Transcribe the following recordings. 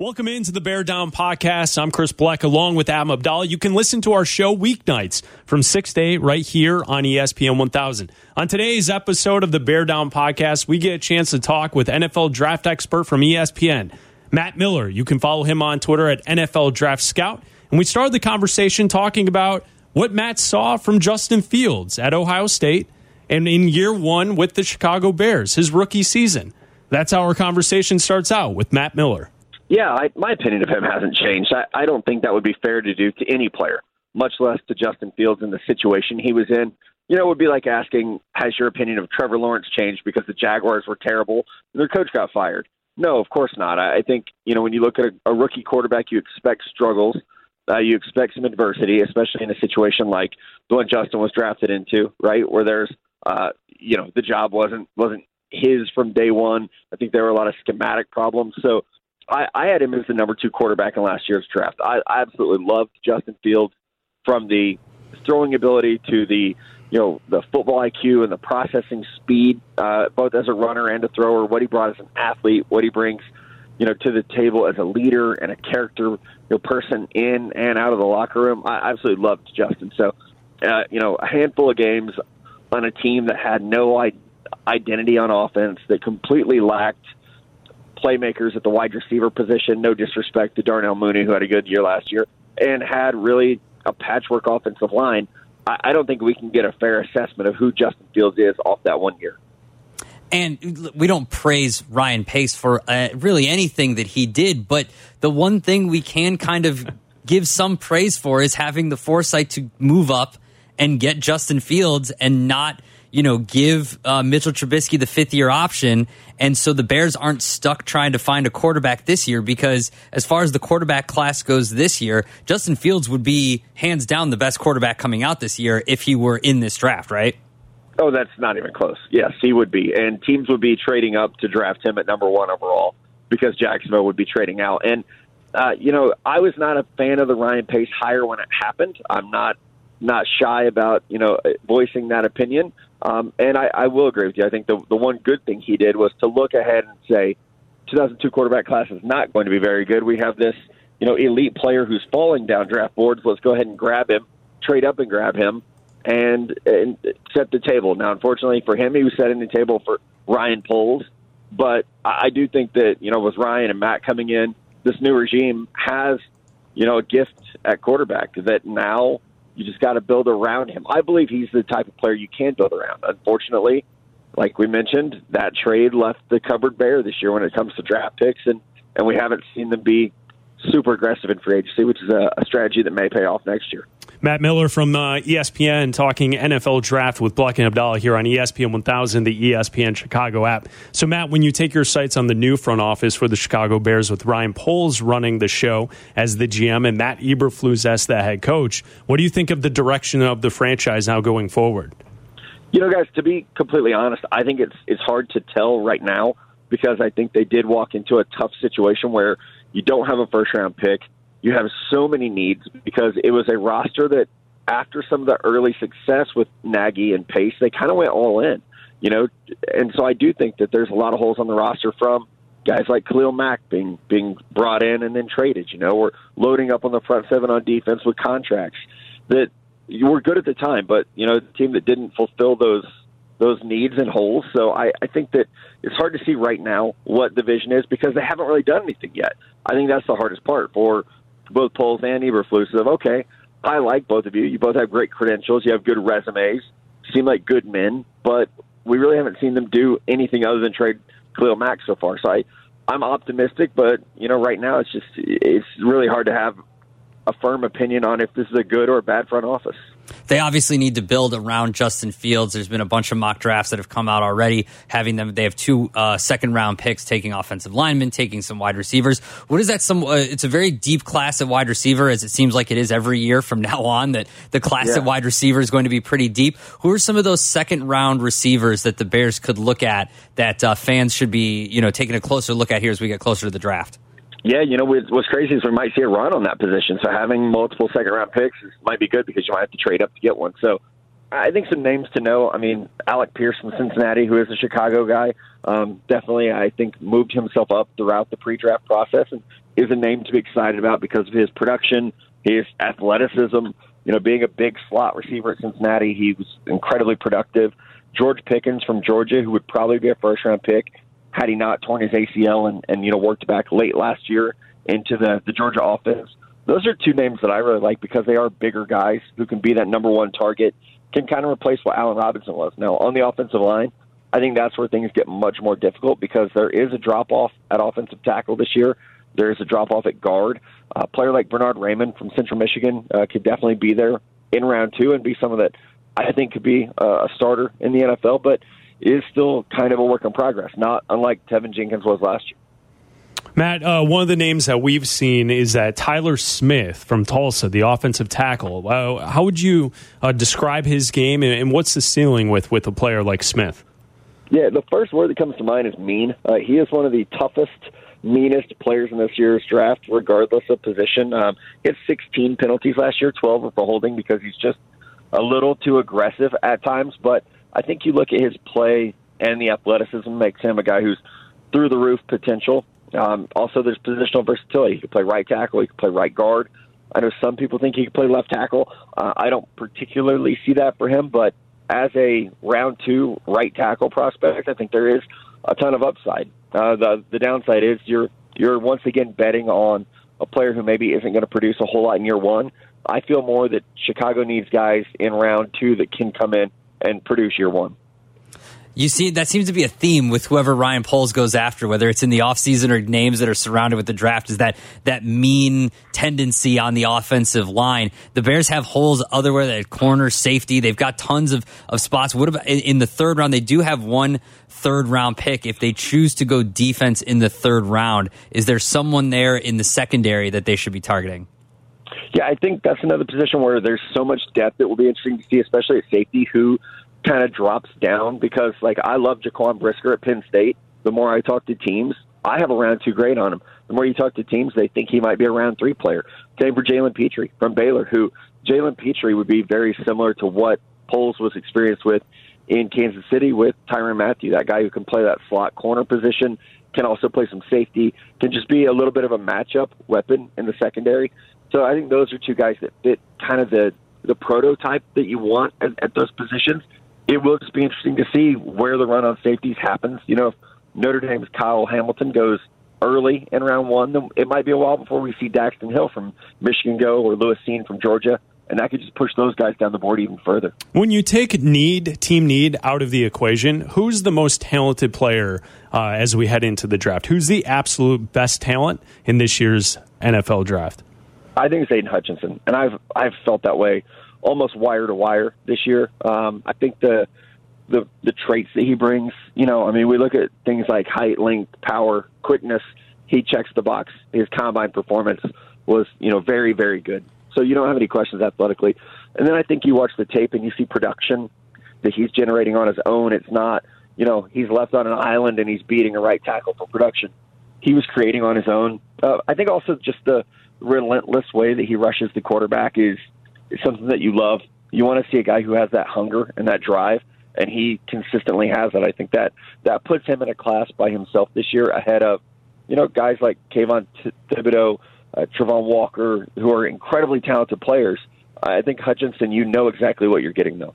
Welcome into the Bear Down Podcast. I'm Chris Bleck along with Adam Abdallah. You can listen to our show weeknights from 6 to 8 right here on ESPN 1000. On today's episode of the Bear Down Podcast, we get a chance to talk with NFL draft expert from ESPN, Matt Miller. You can follow him on Twitter at NFL Draft Scout. And we started the conversation talking about what Matt saw from Justin Fields at Ohio State and in year one with the Chicago Bears, his rookie season. That's how our conversation starts out with Matt Miller. Yeah, I, my opinion of him hasn't changed. I, I don't think that would be fair to do to any player, much less to Justin Fields in the situation he was in. You know, it would be like asking, has your opinion of Trevor Lawrence changed because the Jaguars were terrible and their coach got fired? No, of course not. I, I think, you know, when you look at a, a rookie quarterback, you expect struggles. Uh, you expect some adversity, especially in a situation like the one Justin was drafted into, right? Where there's, uh, you know, the job wasn't wasn't his from day one. I think there were a lot of schematic problems. So I, I had him as the number two quarterback in last year's draft. I, I absolutely loved Justin Fields from the throwing ability to the you know the football IQ and the processing speed, uh, both as a runner and a thrower. What he brought as an athlete, what he brings, you know, to the table as a leader and a character, you know, person in and out of the locker room. I absolutely loved Justin. So, uh, you know, a handful of games on a team that had no identity on offense, that completely lacked playmakers at the wide receiver position. No disrespect to Darnell Mooney, who had a good year last year, and had really a patchwork offensive line. I, I don't think we can get a fair assessment of who Justin Fields is off that one year. And we don't praise Ryan Pace for uh, really anything that he did, but the one thing we can kind of give some praise for is having the foresight to move up and get Justin Fields and not you know, give uh, Mitchell Trubisky the fifth year option. And so the Bears aren't stuck trying to find a quarterback this year because, as far as the quarterback class goes this year, Justin Fields would be hands down the best quarterback coming out this year if he were in this draft, right? Oh, that's not even close. Yes, he would be. And teams would be trading up to draft him at number one overall because Jacksonville would be trading out. And, uh, you know, I was not a fan of the Ryan Pace hire when it happened. I'm not not shy about you know voicing that opinion. Um, and I, I will agree with you. I think the the one good thing he did was to look ahead and say, 2002 quarterback class is not going to be very good. We have this you know elite player who's falling down draft boards. Let's go ahead and grab him, trade up and grab him, and and set the table. Now, unfortunately for him, he was setting the table for Ryan Poles. But I do think that you know with Ryan and Matt coming in, this new regime has you know a gift at quarterback that now you just got to build around him. I believe he's the type of player you can build around. Unfortunately, like we mentioned, that trade left the cupboard bare this year when it comes to draft picks, and and we haven't seen them be super aggressive in free agency, which is a, a strategy that may pay off next year. Matt Miller from uh, ESPN talking NFL draft with Bleck and Abdallah here on ESPN 1000, the ESPN Chicago app. So, Matt, when you take your sights on the new front office for the Chicago Bears with Ryan Poles running the show as the GM and Matt Eberflus as the head coach, what do you think of the direction of the franchise now going forward? You know, guys, to be completely honest, I think it's it's hard to tell right now because I think they did walk into a tough situation where you don't have a first round pick you have so many needs because it was a roster that after some of the early success with Nagy and Pace, they kind of went all in, you know, and so I do think that there's a lot of holes on the roster from guys like Khalil Mack being being brought in and then traded, you know, or loading up on the front seven on defense with contracts that you were good at the time, but you know, the team that didn't fulfill those those needs and holes. So I, I think that it's hard to see right now what the vision is because they haven't really done anything yet. I think that's the hardest part for both Poles and Eberflus of okay, I like both of you. You both have great credentials. You have good resumes. Seem like good men, but we really haven't seen them do anything other than trade Khalil Mack so far. So I, I'm optimistic, but you know, right now it's just it's really hard to have a firm opinion on if this is a good or a bad front office. They obviously need to build around Justin Fields. There's been a bunch of mock drafts that have come out already, having them. They have two uh, second round picks, taking offensive linemen, taking some wide receivers. What is that? Some uh, it's a very deep class at wide receiver, as it seems like it is every year from now on. That the class yeah. at wide receiver is going to be pretty deep. Who are some of those second round receivers that the Bears could look at that uh, fans should be you know taking a closer look at here as we get closer to the draft? Yeah, you know what's crazy is we might see a run on that position. So having multiple second round picks might be good because you might have to trade up to get one. So I think some names to know. I mean, Alec Pierce from Cincinnati, who is a Chicago guy, um, definitely I think moved himself up throughout the pre-draft process and is a name to be excited about because of his production, his athleticism. You know, being a big slot receiver at Cincinnati, he was incredibly productive. George Pickens from Georgia, who would probably be a first round pick had he not torn his ACL and, and you know worked back late last year into the, the Georgia offense. Those are two names that I really like because they are bigger guys who can be that number one target, can kind of replace what Allen Robinson was. Now, on the offensive line, I think that's where things get much more difficult because there is a drop off at offensive tackle this year. There is a drop off at guard. A player like Bernhard Raimann from Central Michigan uh, could definitely be there in round two and be someone that I think could be a starter in the NFL, but is still kind of a work in progress, not unlike Teven Jenkins was last year. Matt, uh, one of the names that we've seen is that Tyler Smith from Tulsa, the offensive tackle. Uh, how would you uh, describe his game, and, and, what's the ceiling with with a player like Smith? Yeah, the first word that comes to mind is mean. Uh, he is one of the toughest, meanest players in this year's draft, regardless of position. Um, he had 16 penalties last year, 12 for holding because he's just a little too aggressive at times. But I think you look at his play and the athleticism makes him a guy who's through the roof potential. Um, also, there's positional versatility. He can play right tackle. He can play right guard. I know some people think he can play left tackle. Uh, I don't particularly see that for him, but as a round two right tackle prospect, I think there is a ton of upside. Uh, the the downside is you're you're once again betting on a player who maybe isn't going to produce a whole lot in year one. I feel more that Chicago needs guys in round two that can come in and produce year one. You see, that seems to be a theme with whoever Ryan Poles goes after, whether it's in the offseason or names that are surrounded with the draft, is that that mean tendency on the offensive line. The Bears have holes otherwhere, that corner, safety. They've got tons of, of spots. What about in the third round? They do have one third round pick. If they choose to go defense in the third round, is there someone there in the secondary that they should be targeting? Yeah, I think that's another position where there's so much depth. It will be interesting to see, especially at safety, who kind of drops down because, like, I love Jaquan Brisker at Penn State. The more I talk to teams, I have a round two grade on him. The more you talk to teams, they think he might be a round three player. Same for Jalen Pitre from Baylor, who Jalen Pitre would be very similar to what Poles was experienced with in Kansas City with Tyrann Mathieu, that guy who can play that slot corner position, can also play some safety, can just be a little bit of a matchup weapon in the secondary. So I think those are two guys that fit kind of the the prototype that you want at, at those positions it will just be interesting to see where the run on safeties happens. You know, if Notre Dame's Kyle Hamilton goes early in round one, then it might be a while before we see Daxton Hill from Michigan go or Lewis Cine from Georgia. And that could just push those guys down the board even further. When you take need, team need, out of the equation, who's the most talented player uh, as we head into the draft? Who's the absolute best talent in this year's NFL draft? I think it's Aidan Hutchinson, and I've I've felt that way almost wire to wire this year. Um, I think the the the traits that he brings, you know, I mean, we look at things like height, length, power, quickness. He checks the box. His combine performance was, you know, very very good. So you don't have any questions athletically. And then I think you watch the tape and you see production that he's generating on his own. It's not, you know, he's left on an island and he's beating a right tackle for production. He was creating on his own. Uh, I think also just the relentless way that he rushes the quarterback is is something that you love. You want to see a guy who has that hunger and that drive, and he consistently has it. I think that that puts him in a class by himself this year, ahead of you know guys like Kayvon Thibodeaux, uh, Travon Walker, who are incredibly talented players. I think Hutchinson, you know exactly what you're getting though.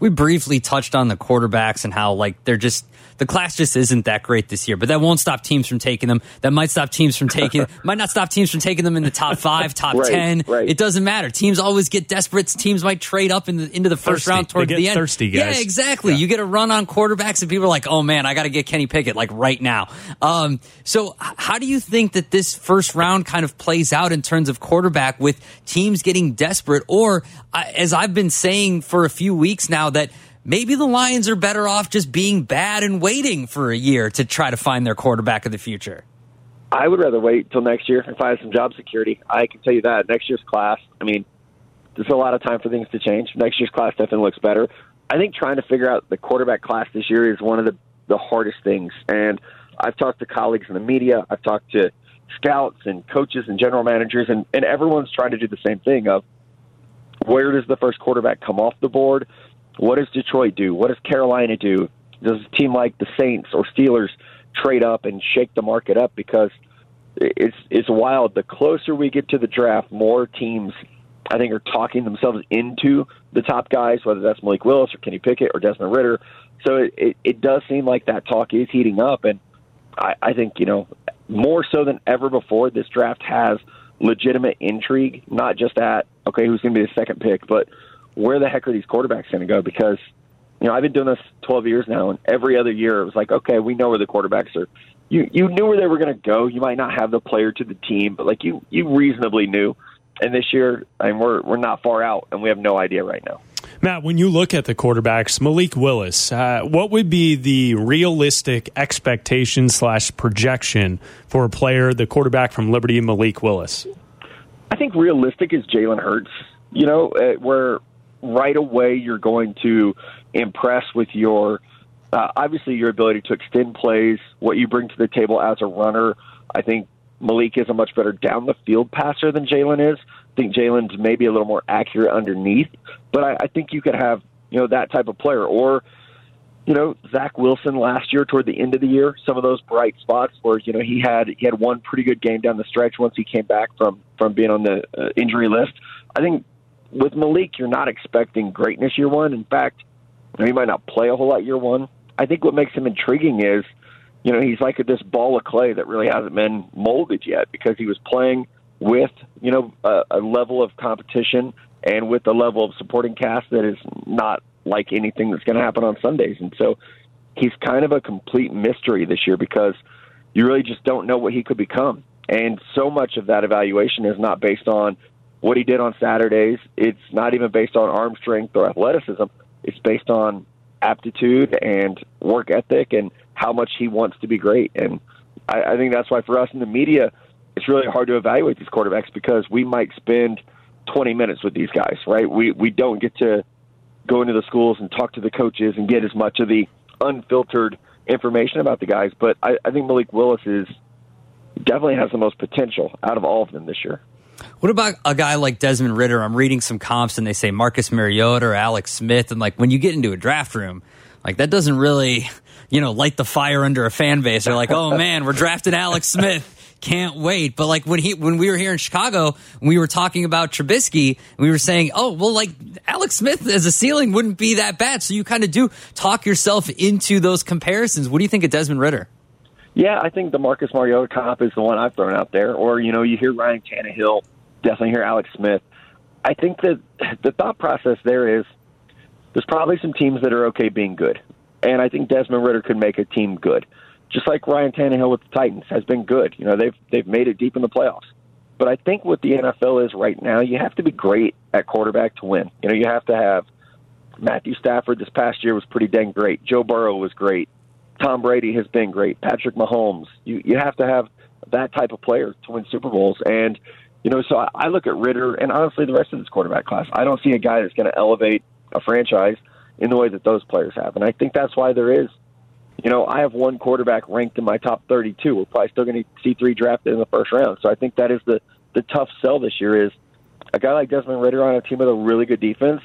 We briefly touched on the quarterbacks and how like they're just the class just isn't that great this year, but that won't stop teams from taking them. That might stop teams from taking, might not stop teams from taking them in the top five, top right, 10. Right. It doesn't matter. Teams always get desperate. Teams might trade up in the, into the first thirsty. round towards the end. Thirsty guys. Yeah, exactly. Yeah. You get a run on quarterbacks and people are like, oh man, I got to get Kenny Pickett like right now. Um, so how do you think that this first round kind of plays out in terms of quarterback with teams getting desperate or as I've been saying for a few weeks now that maybe the Lions are better off just being bad and waiting for a year to try to find their quarterback of the future. I would rather wait till next year I had some job security. I can tell you that next year's class. I mean, there's a lot of time for things to change. Next year's class definitely looks better. I think trying to figure out the quarterback class this year is one of the the hardest things. And I've talked to colleagues in the media. I've talked to scouts and coaches and general managers, and, and everyone's trying to do the same thing of where does the first quarterback come off the board? What does Detroit do? What does Carolina do? Does a team like the Saints or Steelers trade up and shake the market up because it's it's wild. The closer we get to the draft, more teams I think are talking themselves into the top guys, whether that's Malik Willis or Kenny Pickett or Desmond Ridder. So it, it, it does seem like that talk is heating up, and I, I think you know more so than ever before. This draft has legitimate intrigue, not just at okay, who's going to be the second pick, but where the heck are these quarterbacks going to go? Because you know I've been doing this 12 years now, and every other year it was like, okay, we know where the quarterbacks are. You you knew where they were going to go. You might not have the player to the team, but like you you reasonably knew and this year, I mean, we're we're not far out, and we have no idea right now. Matt, when you look at the quarterbacks, Malik Willis, uh, what would be the realistic expectation slash projection for a player, the quarterback from Liberty, Malik Willis? I think realistic is Jalen Hurts. You know, uh, where right away you're going to impress with your uh, obviously your ability to extend plays, what you bring to the table as a runner. I think Malik is a much better down the field passer than Jalen is. I think Jalen's maybe a little more accurate underneath, but I, I think you could have you know that type of player or you know Zach Wilson last year toward the end of the year. Some of those bright spots where you know he had he had one pretty good game down the stretch once he came back from from being on the uh, injury list. I think with Malik, you're not expecting greatness year one. In fact, you know, he might not play a whole lot year one. I think what makes him intriguing is you know, he's like this ball of clay that really hasn't been molded yet because he was playing with, you know, a, a level of competition and with a level of supporting cast that is not like anything that's going to happen on Sundays. And so he's kind of a complete mystery this year because you really just don't know what he could become. And so much of that evaluation is not based on what he did on Saturdays. It's not even based on arm strength or athleticism. It's based on aptitude and work ethic and – how much he wants to be great. And I, I think that's why for us in the media, it's really hard to evaluate these quarterbacks because we might spend 20 minutes with these guys, right? We we don't get to go into the schools and talk to the coaches and get as much of the unfiltered information about the guys. But I, I think Malik Willis is definitely has the most potential out of all of them this year. What about a guy like Desmond Ridder? I'm reading some comps and they say Marcus Mariota or Alex Smith, and like when you get into a draft room, like that doesn't really you know, light the fire under a fan base. They're like, oh man, we're drafting Alex Smith. Can't wait. But like when he when we were here in Chicago, we were talking about Trubisky, we were saying, oh well, like Alex Smith as a ceiling wouldn't be that bad. So you kind of do talk yourself into those comparisons. What do you think of Desmond Ridder? Yeah, I think the Marcus Mariota comp is the one I've thrown out there. Or you know, you hear Ryan Tannehill, definitely hear Alex Smith. I think that the thought process there is there's probably some teams that are okay being good and I think Desmond Ridder could make a team good. Just like Ryan Tannehill with the Titans has been good. You know, they've they've made it deep in the playoffs. But I think what the NFL is right now, you have to be great at quarterback to win. You know, you have to have Matthew Stafford this past year was pretty dang great. Joe Burrow was great. Tom Brady has been great. Patrick Mahomes. You you have to have that type of player to win Super Bowls. And you know, so I, I look at Ridder and honestly the rest of this quarterback class. I don't see a guy that's going to elevate a franchise in the way that those players have. And I think that's why there is, you know, I have one quarterback ranked in my top 32. We're probably still going to see three drafted in the first round. So I think that is the, the tough sell this year is a guy like Desmond Ridder on a team with a really good defense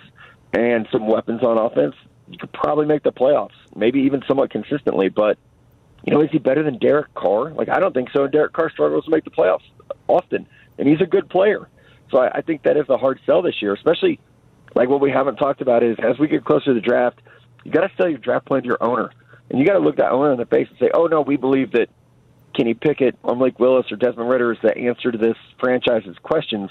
and some weapons on offense. You could probably make the playoffs, maybe even somewhat consistently. But, you know, is he better than Derek Carr? Like, I don't think so. Derek Carr struggles to make the playoffs often, and he's a good player. So I, I think that is a hard sell this year, especially – like what we haven't talked about is as we get closer to the draft, you got to sell your draft plan to your owner, and you got to look that owner in the face and say, "Oh no, we believe that Kenny Pickett um, or Malik Willis or Desmond Ridder is the answer to this franchise's questions."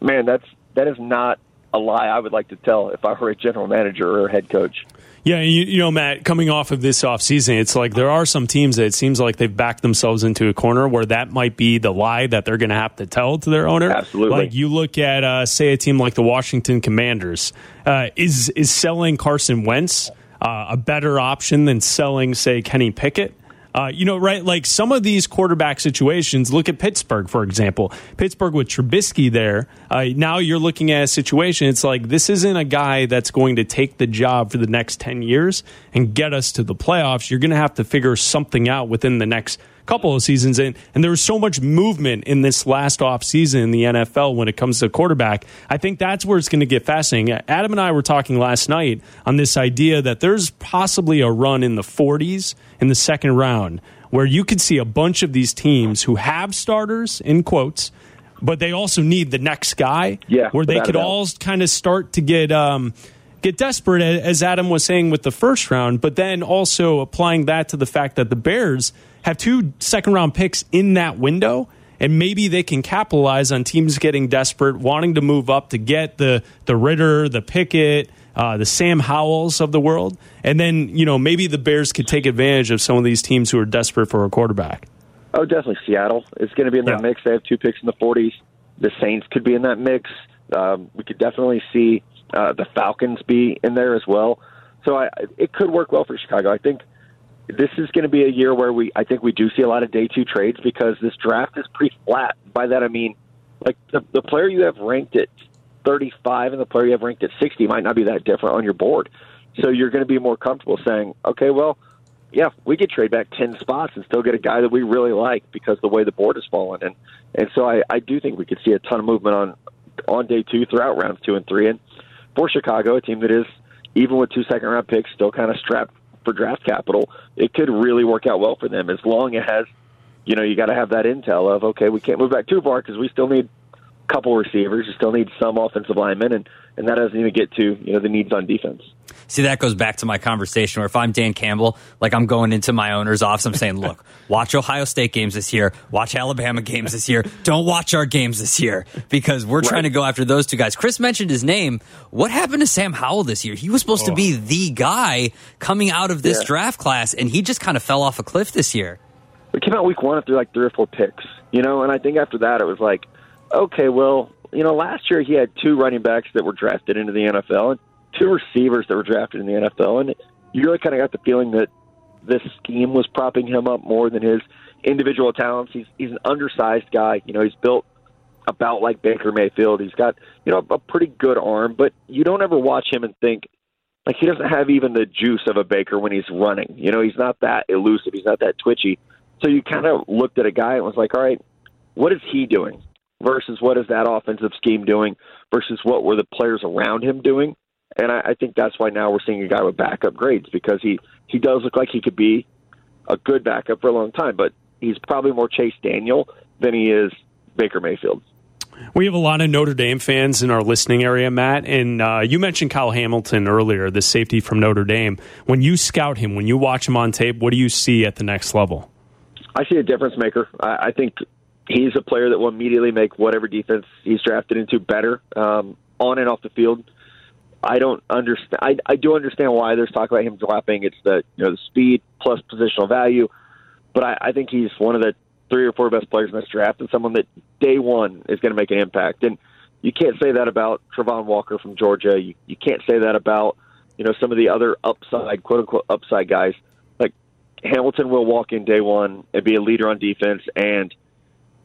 Man, that's that is not a lie I would like to tell if I were a general manager or a head coach. Yeah, you, you, know, Matt, coming off of this offseason, it's like there are some teams that it seems like they've backed themselves into a corner where that might be the lie that they're going to have to tell to their owner. Absolutely. Like you look at, uh, say, a team like the Washington Commanders. Uh, is is selling Carson Wentz uh, a better option than selling, say, Kenny Pickett? Uh, you know, right? Like some of these quarterback situations, look at Pittsburgh, for example. Pittsburgh with Trubisky there. Uh, now you're looking at a situation, it's like this isn't a guy that's going to take the job for the next 10 years and get us to the playoffs. You're going to have to figure something out within the next couple of seasons and and there was so much movement in this last off season in the NFL when it comes to quarterback. I think that's where it's going to get fascinating. Adam and I were talking last night on this idea that there's possibly a run in the 40s in the second round where you could see a bunch of these teams who have starters in quotes, but they also need the next guy. Yeah, where they could all kind of start to get um, get desperate, as Adam was saying with the first round. But then also applying that to the fact that the Bears have two second round picks in that window. And maybe they can capitalize on teams getting desperate, wanting to move up to get the the Ridder, the Pickett, uh, the Sam Howells of the world, and then you know maybe the Bears could take advantage of some of these teams who are desperate for a quarterback. Oh, definitely Seattle is going to be in that Yeah. mix. They have two picks in the 40s. The Saints could be in that mix. Um, we could definitely see uh, the Falcons be in there as well. So I, it could work well for Chicago. I think this is going to be a year where we, I think we do see a lot of day two trades because this draft is pretty flat. By that I mean, like the, the player you have ranked at 35 and the player you have ranked at 60 might not be that different on your board. So you're going to be more comfortable saying, okay, well, yeah, we could trade back ten spots and still get a guy that we really like because the way the board has fallen, and and so I, I do think we could see a ton of movement on on day two throughout rounds two and three, and for Chicago, a team that is even with two second round picks still kind of strapped for draft capital, it could really work out well for them as long as you know you got to have that intel of okay, we can't move back too far because we still need couple receivers, you still need some offensive linemen, and and that doesn't even get to you know the needs on defense. See, that goes back to my conversation where if I'm Dan Campbell, like I'm going into my owner's office, I'm saying, look, watch Ohio State games this year, watch Alabama games this year, don't watch our games this year because we're trying to go after those two guys. Chris mentioned his name. What happened to Sam Howell this year? He was supposed to oh. be the guy coming out of this Yeah. draft class, and he just kind of fell off a cliff this year. we came out week one after like three or four picks, you know, and I think after that it was like, okay, well, you know, last year he had two running backs that were drafted into the NFL and two receivers that were drafted in the NFL, and you really kind of got the feeling that this scheme was propping him up more than his individual talents. He's he's an undersized guy, you know, he's built about like Baker Mayfield. He's got you know a pretty good arm, but you don't ever watch him and think like he doesn't have even the juice of a Baker when he's running. You know, he's not that elusive. He's not that twitchy. So you kind of looked at a guy and was like, all right, what is he doing versus what is that offensive scheme doing versus what were the players around him doing? And I, I think that's why now we're seeing a guy with backup grades because he he does look like he could be a good backup for a long time, but he's probably more Chase Daniel than he is Baker Mayfield. We have a lot of Notre Dame fans in our listening area, Matt. And uh, you mentioned Kyle Hamilton earlier, the safety from Notre Dame. When you scout him, when you watch him on tape, what do you see at the next level? I see a difference maker. I, I think he's a player that will immediately make whatever defense he's drafted into better um, on and off the field. I don't understand. I, I do understand why there's talk about him dropping. It's the you know the speed plus positional value, but I, I think he's one of the three or four best players in this draft and someone that day one is going to make an impact. And you can't say that about Travon Walker from Georgia. You, you can't say that about you know some of the other upside quote unquote upside guys. Like Hamilton will walk in day one and be a leader on defense. And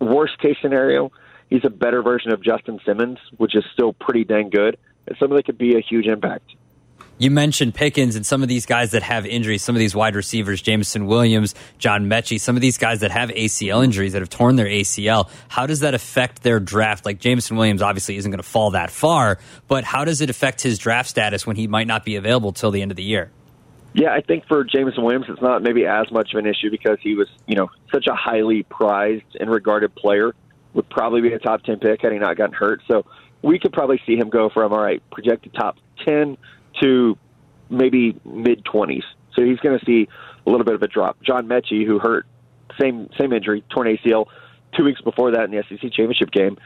worst case scenario, he's a better version of Justin Simmons, which is still pretty dang good. And something that could be a huge impact. You mentioned Pickens and some of these guys that have injuries, some of these wide receivers, Jameson Williams, John Metchie, some of these guys that have ACL injuries that have torn their ACL. How does that affect their draft? Like Jameson Williams obviously isn't going to fall that far, but how does it affect his draft status when he might not be available till the end of the year? Yeah, I think for Jameson Williams, it's not maybe as much of an issue because he was, you know, such a highly prized and regarded player. Would probably be a top ten pick had he not gotten hurt. So we could probably see him go from all right, projected top ten to maybe mid twenties. So he's going to see a little bit of a drop. John Metchie, who hurt same same injury, torn ACL, two weeks before that in the SEC championship game.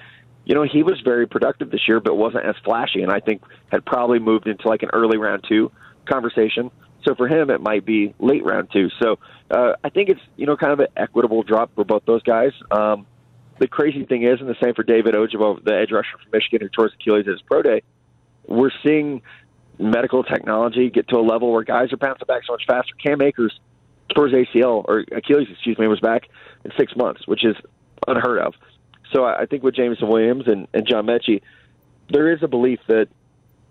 You know, he was very productive this year, but wasn't as flashy, and I think had probably moved into like an early round two conversation. So for him, it might be late round two. So uh, I think it's you know kind of an equitable drop for both those guys. Um, the crazy thing is, and the same for David Ojabo, the edge rusher from Michigan who tore his Achilles at his pro day. We're seeing medical technology get to a level where guys are bouncing back so much faster. Cam Akers tore his ACL or Achilles, excuse me, was back in six months, which is unheard of. So I think with Jameson Williams and, and John Metchie, there is a belief that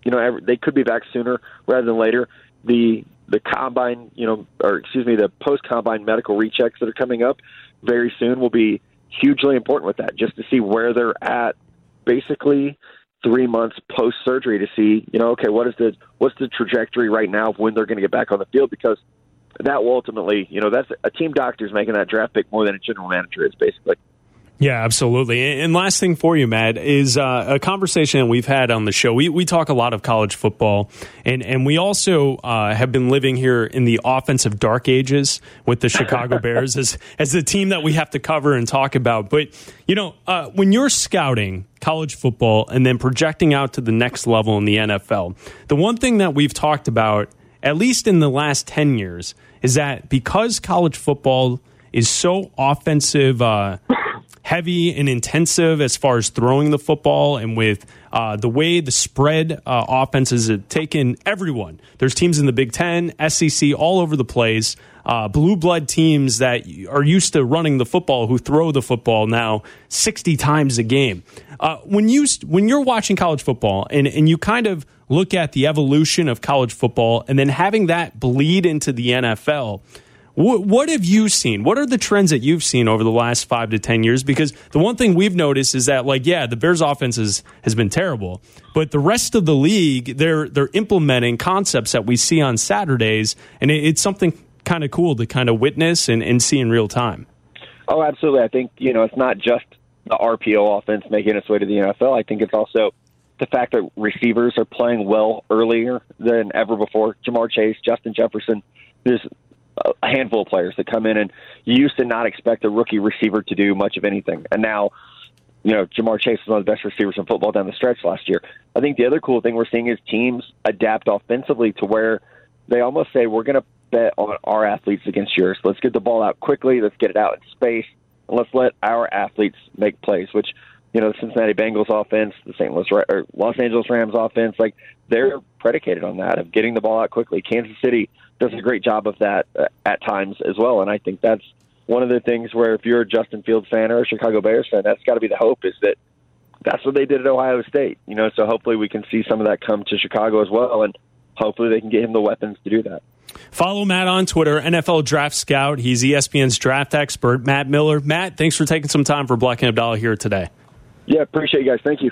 you know they could be back sooner rather than later. The the combine, you know, or excuse me, the post combine medical rechecks that are coming up very soon will be hugely important with that, just to see where they're at, basically three months post surgery to see, you know, okay, what is the what's the trajectory right now of when they're going to get back on the field because that will ultimately, you know, that's a team doctor is making that draft pick more than a general manager is basically. Yeah, absolutely. And last thing for you, Matt, is uh, a conversation that we've had on the show. We, we talk a lot of college football, and, and we also uh, have been living here in the offensive dark ages with the Chicago Bears as, as the team that we have to cover and talk about. But, you know, uh, when you're scouting college football and then projecting out to the next level in the NFL, the one thing that we've talked about, at least in the last 10 years, is that because college football is so offensive uh, heavy and intensive as far as throwing the football and with uh, the way the spread uh, offenses have taken everyone. There's teams in the Big Ten, SEC, all over the place. Uh, blue blood teams that are used to running the football who throw the football now 60 times a game. Uh, when you when you're watching college football and, and you kind of look at the evolution of college football and then having that bleed into the NFL, what, what have you seen? What are the trends that you've seen over the last five to 10 years? Because the one thing we've noticed is that, like, yeah, the Bears offense is, has been terrible, but the rest of the league, they're, they're implementing concepts that we see on Saturdays, and it, it's something kind of cool to kind of witness and, and see in real time. Oh, absolutely. I think, you know, it's not just the RPO offense making its way to the NFL. I think it's also the fact that receivers are playing well earlier than ever before. Ja'Marr Chase, Justin Jefferson. There's a handful of players that come in, and you used to not expect a rookie receiver to do much of anything, and now. You know, Ja'Marr Chase was one of the best receivers in football down the stretch last year. I think the other cool thing we're seeing is teams adapt offensively to where they almost say, we're going to bet on our athletes against yours. Let's get the ball out quickly. Let's get it out in space. And let's let our athletes make plays, which, you know, the Cincinnati Bengals offense, the St. Louis or Los Angeles Rams offense, like they're predicated on that of getting the ball out quickly. Kansas City does a great job of that uh, at times as well. And I think that's one of the things where if you're a Justin Fields fan or a Chicago Bears fan, that's got to be the hope is that that's what they did at Ohio State. You know, so hopefully we can see some of that come to Chicago as well, and hopefully they can get him the weapons to do that. Follow Matt on Twitter, NFL Draft Scout. He's ESPN's draft expert, Matt Miller. Matt, thanks for taking some time for Bleck and Abdallah here today. Yeah, appreciate you guys. Thank you.